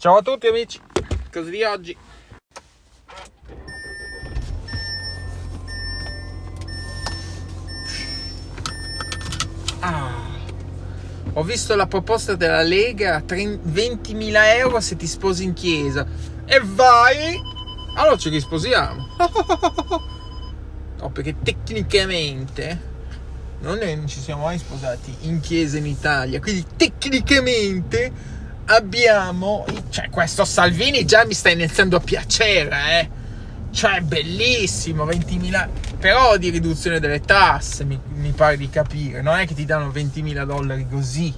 Ciao a tutti amici, cosa di oggi? Ah, ho visto la proposta della Lega, 20.000 euro se ti sposi in chiesa. E vai! Allora ci risposiamo. no, perché tecnicamente non ci siamo mai sposati in chiesa in Italia, quindi tecnicamente abbiamo... Cioè, questo Salvini già mi sta iniziando a piacere, eh. Cioè, bellissimo, 20.000... Però di riduzione delle tasse, mi, mi pare di capire. Non è che ti danno 20.000 dollari così,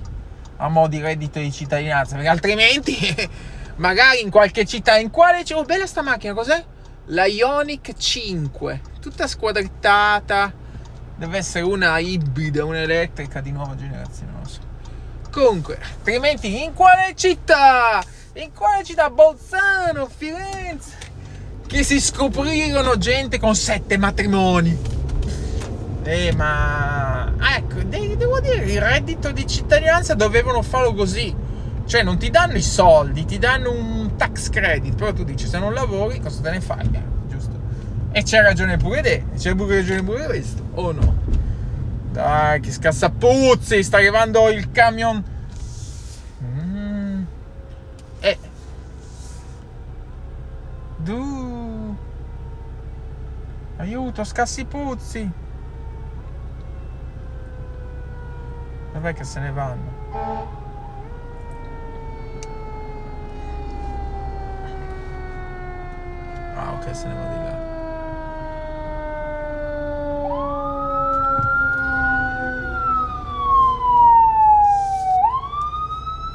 a mo' di reddito di cittadinanza, perché altrimenti... magari in qualche città in quale... Oh, bella sta macchina, cos'è? La Ionic 5, tutta squadrettata. Deve essere una ibrida, un'elettrica di nuova generazione, non so. Comunque, altrimenti in quale città? In quale città? Bolzano, Firenze? Che si scoprirono gente con sette matrimoni. Eh, ma... Ecco, devo dire, il reddito di cittadinanza dovevano farlo così. Cioè, non ti danno i soldi, ti danno un tax credit. Però tu dici, se non lavori, cosa te ne fai? Eh, giusto? E c'è ragione pure te. C'è pure ragione pure questo, o no? Dai, che scassapuzzi, sta arrivando il camion. Mm. Eh. Du. Aiuto, scassi puzzi. Dov'è che se ne vanno? Ah, ok, se ne va di là.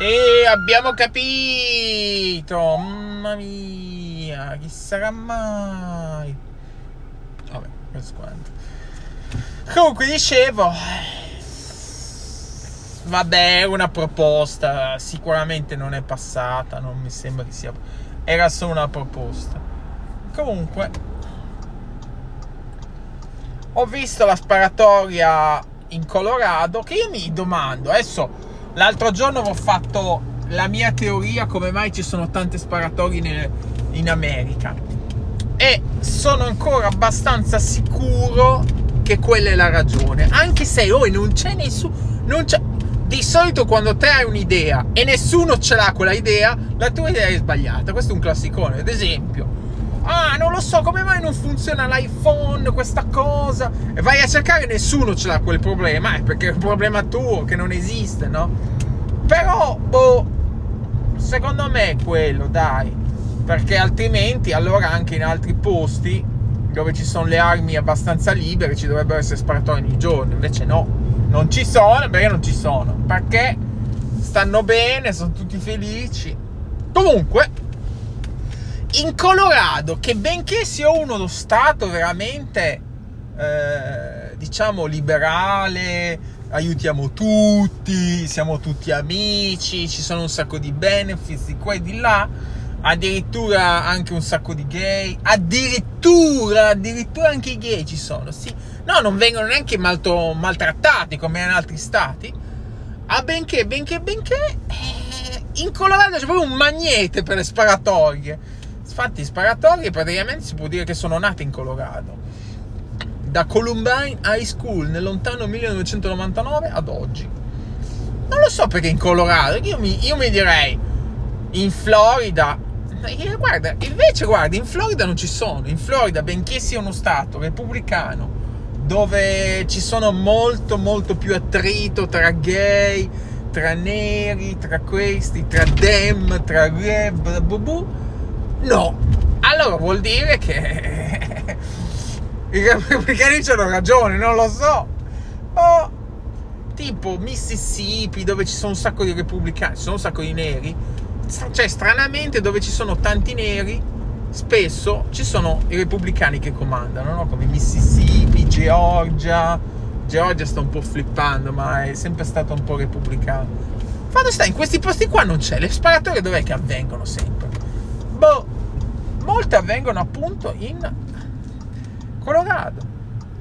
E abbiamo capito! Mamma mia, chi sarà mai? Vabbè, questo quanto. Comunque dicevo, vabbè, una proposta sicuramente non è passata, non mi sembra che sia era solo una proposta. Comunque ho visto la sparatoria in Colorado che io mi domando, adesso L'altro giorno ho fatto la mia teoria come mai ci sono tante sparatorie in, America e sono ancora abbastanza sicuro che quella è la ragione. Anche se oh, non c'è nessuno. Di solito quando te hai un'idea e nessuno ce l'ha quella idea, la tua idea è sbagliata. Questo è un classicone. Ad esempio, ah, non lo so come mai non funziona l'iPhone, questa cosa. E vai a cercare, nessuno ce l'ha quel problema, eh, perché è un problema tuo che non esiste, no? Però, boh, secondo me è quello, dai. Perché altrimenti, allora anche in altri posti dove ci sono le armi abbastanza libere ci dovrebbero essere sparatori ogni giorno. Invece no, non ci sono, perché non ci sono? Perché stanno bene, sono tutti felici. Comunque, in Colorado, che benché sia uno stato veramente, eh, diciamo, liberale, aiutiamo tutti, siamo tutti amici, ci sono un sacco di benefits di qua e di là, addirittura anche un sacco di gay, addirittura, addirittura anche i gay ci sono, sì. No, non vengono neanche malto, maltrattati come in altri stati. Ah, benché, benché, benché, eh, in Colorado c'è proprio un magnete per le sparatorie Infatti, sparatorie praticamente si può dire che sono nate in Colorado. Da Columbine High School nel lontano 1999 ad oggi. Non lo so perché in Colorado. Io mi, io mi direi in Florida. Eh, guarda, invece, guarda, in Florida non ci sono. In Florida, benché sia uno stato repubblicano dove ci sono molto, molto più attrito tra gay, tra neri, tra questi, tra dem, tra reb, bubu No. Allora vuol dire che i repubblicani hanno ragione, non lo so. O tipo Mississippi, dove ci sono un sacco di repubblicani, ci sono un sacco di neri. Cioè, stranamente, dove ci sono tanti neri, spesso ci sono i repubblicani che comandano, no? Come Mississippi, Georgia. Georgia sta un po' flippando, ma è sempre stato un po' repubblicano. Quando sta in questi posti qua non c'è, le sparatorie dov'è che avvengono sempre? Molte avvengono appunto in Colorado.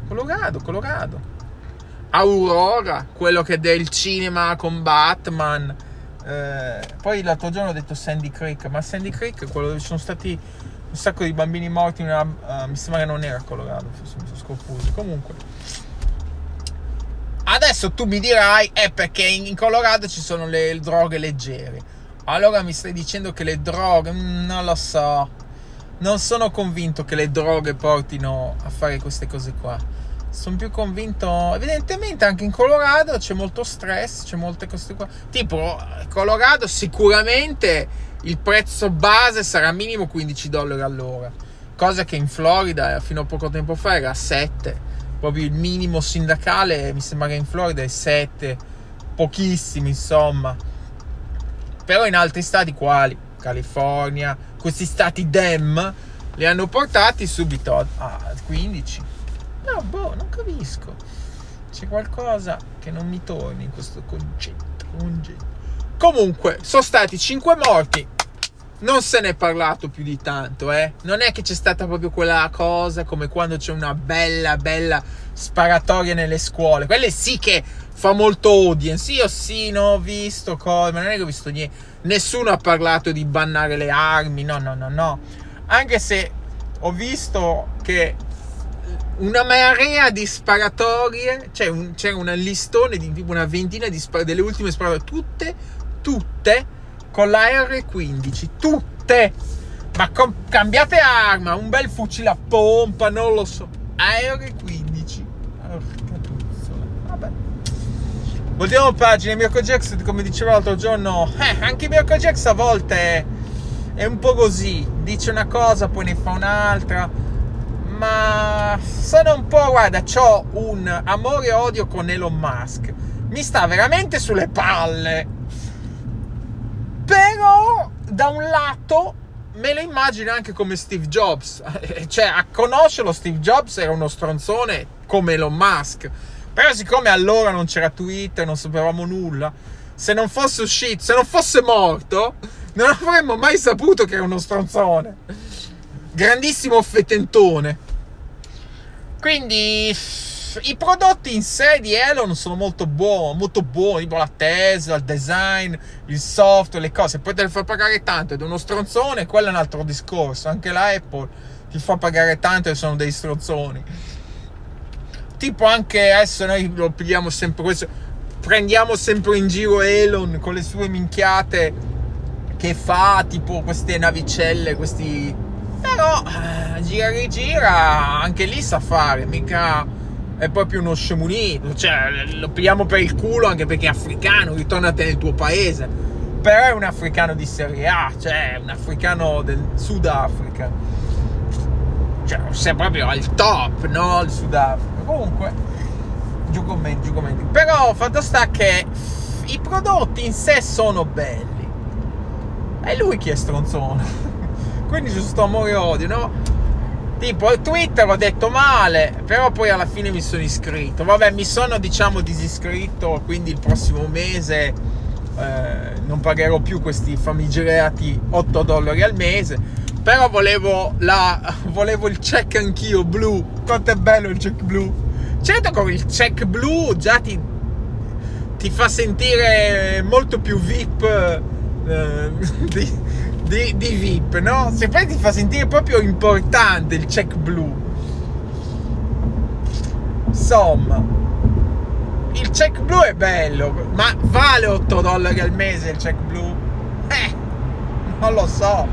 Colorado, Colorado. Aurora, quello che è del cinema con Batman. Eh, poi l'altro giorno ho detto Sandy Creek, ma Sandy Creek è quello dove ci sono stati un sacco di bambini morti, una, uh, mi sembra che non era Colorado, forse mi sono sconfuso. Comunque, adesso tu mi dirai, è perché in Colorado ci sono le droghe leggere. Allora mi stai dicendo che le droghe, mm, non lo so, non sono convinto che le droghe portino a fare queste cose qua. Sono più convinto, evidentemente anche in Colorado c'è molto stress, c'è molte cose qua. Tipo, Colorado sicuramente il prezzo base sarà minimo 15 dollari all'ora, cosa che in Florida fino a poco tempo fa era 7. Proprio il minimo sindacale mi sembra che in Florida è 7, pochissimi insomma. Però in altri stati quali? California, questi stati DEM li hanno portati subito a 15. No, boh, non capisco. C'è qualcosa che non mi torna in questo concetto. concetto. Comunque, sono stati 5 morti. Non se ne è parlato più di tanto, eh. Non è che c'è stata proprio quella cosa come quando c'è una bella, bella sparatoria nelle scuole. Quelle sì che fa molto audience. Io sì, non ho visto cose, ma non è che ho visto niente. Nessuno ha parlato di bannare le armi, no, no, no, no. Anche se ho visto che una marea di sparatorie, cioè un, c'era un listone di tipo una ventina di spar- delle ultime sparatorie, tutte, tutte con la R15, tutte. Ma com- cambiate arma, un bel fucile a pompa, non lo so. AR15. Porca. Voltiamo pagina. Mirko Jax, come diceva l'altro giorno, eh, anche Mirko Jax a volte è un po' così. Dice una cosa, poi ne fa un'altra. Ma sono un po', guarda, ho un amore e odio con Elon Musk. Mi sta veramente sulle palle. Però, da un lato, me lo immagino anche come Steve Jobs. cioè, a conoscerlo Steve Jobs era uno stronzone come Elon Musk. Però siccome allora non c'era Twitter, non sapevamo nulla, se non fosse uscito, se non fosse morto, non avremmo mai saputo che era uno stronzone. Grandissimo fetentone. Quindi i prodotti in sé di Elon sono molto buoni, molto buoni, tipo la Tesla, il design, il software, le cose. Poi te le fa pagare tanto ed è uno stronzone, quello è un altro discorso. Anche la Apple ti fa pagare tanto e sono dei stronzoni. Tipo anche adesso noi lo pigliamo sempre questo, prendiamo sempre in giro Elon con le sue minchiate che fa, tipo queste navicelle, questi... Però eh, gira e rigira, anche lì sa fare, mica è proprio uno scemunito, cioè lo pigliamo per il culo anche perché è africano, ritornate nel tuo paese. Però è un africano di serie A, cioè un africano del Sudafrica. Cioè, sei proprio al top, no? Il Sudafrica. Comunque, giù commenti, giù commenti. Però fatto sta che i prodotti in sé sono belli. È lui chi è stronzone. Quindi c'è questo amore e odio, no? Tipo Twitter ho detto male, però poi alla fine mi sono iscritto. Vabbè, mi sono diciamo disiscritto, quindi il prossimo mese eh, non pagherò più questi famigerati 8 dollari al mese. Però volevo, la, volevo il check anch'io blu. Quanto è bello il check blu. Certo con il check blu già ti, ti fa sentire molto più VIP eh, di, di, di VIP, no? Se poi ti fa sentire proprio importante il check blu. Insomma, il check blu è bello, ma vale 8 dollari al mese il check blu? Eh, non lo so.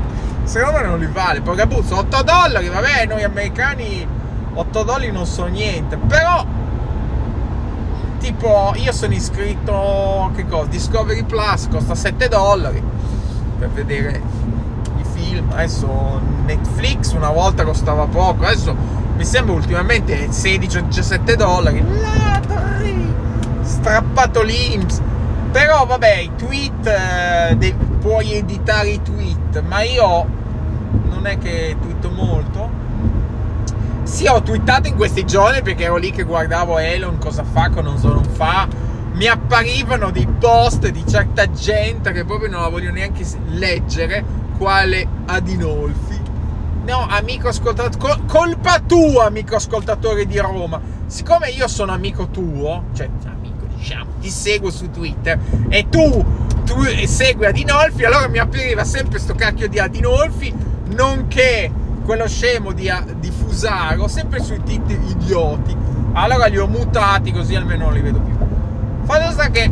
Secondo me non li vale. Perché puzzo, 8 dollari, vabbè, noi americani 8 dollari non sono niente. Però, tipo, io sono iscritto, che cosa? Discovery Plus costa 7 dollari per vedere film. Adesso Netflix una volta costava poco, adesso mi sembra ultimamente 16-17 dollari. Ladri! Strappato l'Inps. Però vabbè, i tweet eh, de- puoi editare i tweet, ma io non è che twitto molto. Sì, ho twittato in questi giorni perché ero lì che guardavo Elon cosa fa, cosa non fa mi apparivano dei post di certa gente che proprio non la voglio neanche leggere, quale Adinolfi. No, amico ascoltatore, col- colpa tua, amico ascoltatore di Roma. Siccome io sono amico tuo, cioè amico, diciamo, ti seguo su Twitter e tu tu segui Adinolfi, allora mi appariva sempre sto cacchio di Adinolfi, nonché quello scemo di, di Fusaro, sempre sui titoli idioti. Allora li ho mutati così almeno non li vedo più. Fatto sta che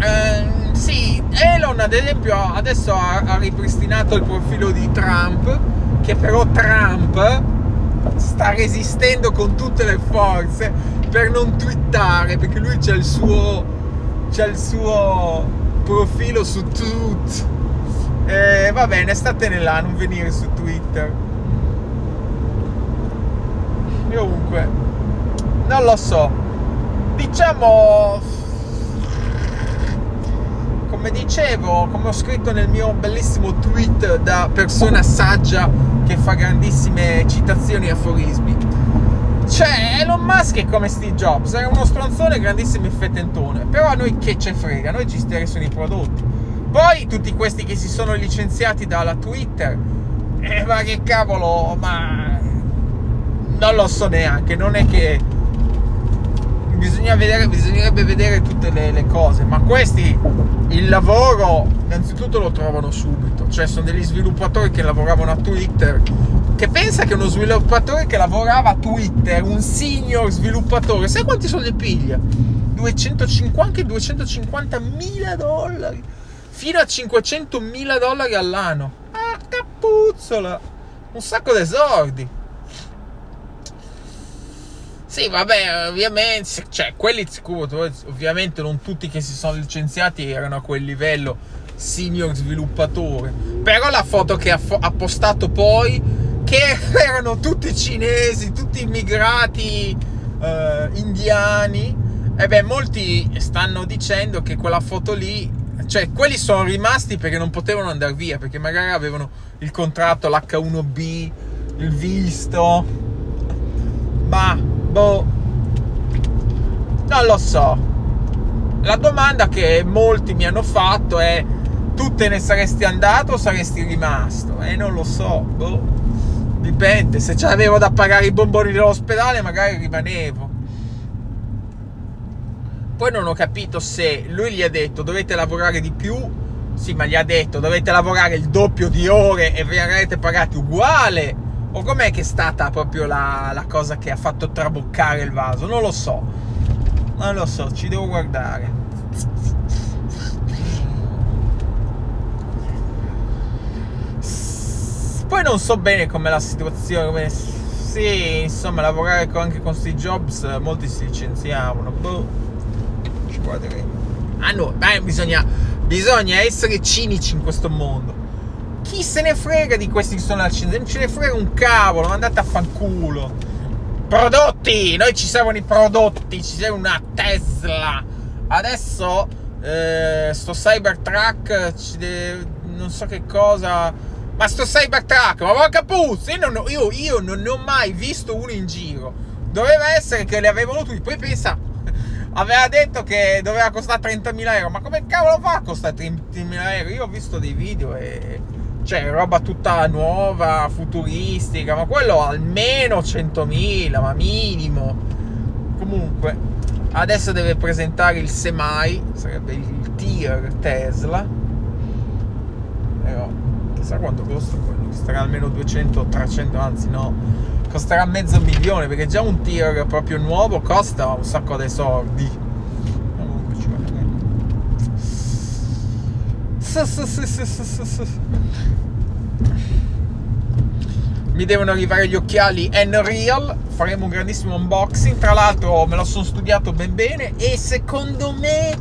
eh, sì, Elon ad esempio adesso ha, ha ripristinato il profilo di Trump, che però Trump sta resistendo con tutte le forze per non twittare perché lui c'è il suo c'è il suo profilo su Truth e va bene statene là non venire su Twitter. E comunque non lo so. Diciamo come dicevo come ho scritto nel mio bellissimo tweet da persona saggia che fa grandissime citazioni e aforismi cioè, Elon Musk è come Steve Jobs, è uno stronzone grandissimo e fettentone. Però a noi che ce frega, a noi ci interessano i prodotti. Poi tutti questi che si sono licenziati dalla Twitter, eh, ma che cavolo, ma non lo so neanche, non è che bisogna vedere, bisognerebbe vedere tutte le, le, cose, ma questi il lavoro innanzitutto lo trovano subito, cioè sono degli sviluppatori che lavoravano a Twitter che pensa che uno sviluppatore che lavorava a Twitter, un senior sviluppatore, sai quanti soldi piglia? 250, anche 250 mila dollari, fino a 500 mila dollari all'anno. Ah, capuzzola! Un sacco di esordi. Sì, vabbè, ovviamente, cioè, quelli sicuro, ovviamente non tutti che si sono licenziati erano a quel livello senior sviluppatore. Però la foto che ha, ha postato poi che erano tutti cinesi, tutti immigrati eh, indiani. E beh, molti stanno dicendo che quella foto lì, cioè quelli sono rimasti perché non potevano andare via, perché magari avevano il contratto, l'H1B, il visto. Ma, boh, non lo so. La domanda che molti mi hanno fatto è: tu te ne saresti andato o saresti rimasto? E eh, non lo so, boh dipende, se avevo da pagare i bomboni dell'ospedale magari rimanevo. Poi non ho capito se lui gli ha detto dovete lavorare di più, sì ma gli ha detto dovete lavorare il doppio di ore e verrete pagati uguale, o com'è che è stata proprio la, la cosa che ha fatto traboccare il vaso? Non lo so, non lo so, ci devo guardare. Poi non so bene com'è la situazione, come... Sì, insomma, lavorare anche con Steve Jobs, molti si licenziavano. Boh, ci guarderemo. Ah no, beh, bisogna, bisogna essere cinici in questo mondo. Chi se ne frega di questi che sono al cinema? Non ce ne frega un cavolo, andate a fanculo. Prodotti! Noi ci servono i prodotti, ci serve una Tesla. Adesso eh, sto Cybertruck, deve, non so che cosa ma sto Cybertruck, ma porca puzza, io non, io, io non ne ho mai visto uno in giro. Doveva essere che li avevano tutti. Poi pensa, aveva detto che doveva costare 30.000 euro. Ma come cavolo fa a costare 30.000 euro? Io ho visto dei video e. Cioè, roba tutta nuova, futuristica, ma quello almeno 100.000, ma minimo. Comunque, adesso deve presentare il Semai, sarebbe il tier Tesla. Però chissà quanto costa quello, costerà almeno 200-300, anzi no, costerà mezzo milione perché già un tir proprio nuovo costa un sacco di soldi. Mi devono arrivare gli occhiali N-Real, faremo un grandissimo unboxing, tra l'altro me lo sono studiato ben bene e secondo me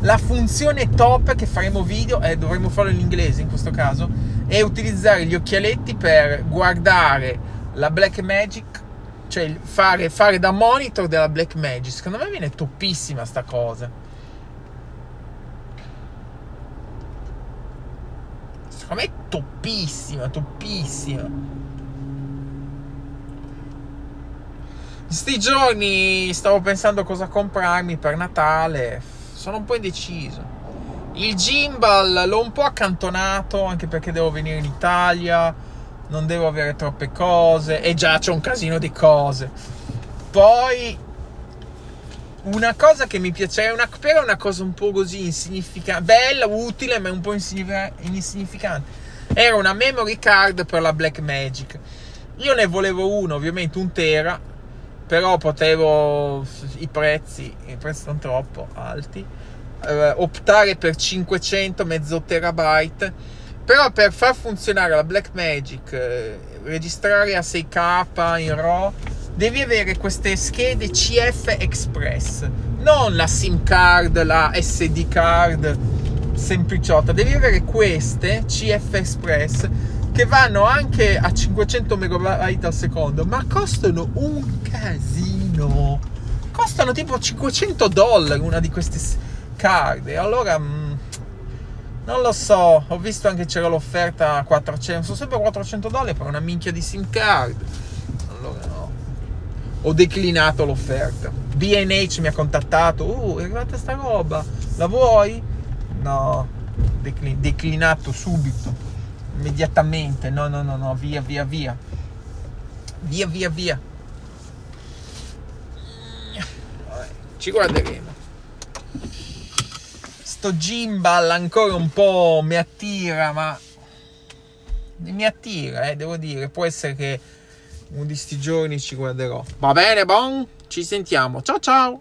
la funzione top che faremo video, eh, dovremmo farlo in inglese in questo caso, è utilizzare gli occhialetti per guardare la Black Magic, cioè fare, fare da monitor della Black Magic. Secondo me viene toppissima sta cosa. Secondo me è toppissima, toppissima. Sti giorni stavo pensando cosa comprarmi per Natale sono un po' indeciso. Il gimbal l'ho un po' accantonato anche perché devo venire in Italia, non devo avere troppe cose e già c'è un casino di cose. Poi una cosa che mi piaceva, una, però è una cosa un po' così insignificante, bella, utile, ma un po' insignificante. Era una memory card per la Black Magic. Io ne volevo uno, ovviamente un tera, però potevo i prezzi, i prezzi sono troppo alti, eh, optare per 500 mezzo terabyte. Però per far funzionare la Black Magic, eh, registrare a 6K in RAW devi avere queste schede CF Express, non la SIM card, la SD card sempliciotta, devi avere queste CF Express che vanno anche a 500 MB al secondo, ma costano un casino. Costano tipo 500 dollari una di queste card. Allora mm, non lo so, ho visto anche c'era l'offerta a 400, sono sempre 400 dollari per una minchia di SIM card. Ho declinato l'offerta. BH mi ha contattato, uh, è arrivata sta roba, la vuoi? No, Declin- declinato subito, immediatamente, no, no, no, no, via, via, via, via, via, via. Ci guarderemo. Sto gimbal ancora un po' mi attira, ma mi attira, eh, devo dire, può essere che uno di sti giorni ci guarderò. Va bene, bon? Ci sentiamo. Ciao ciao!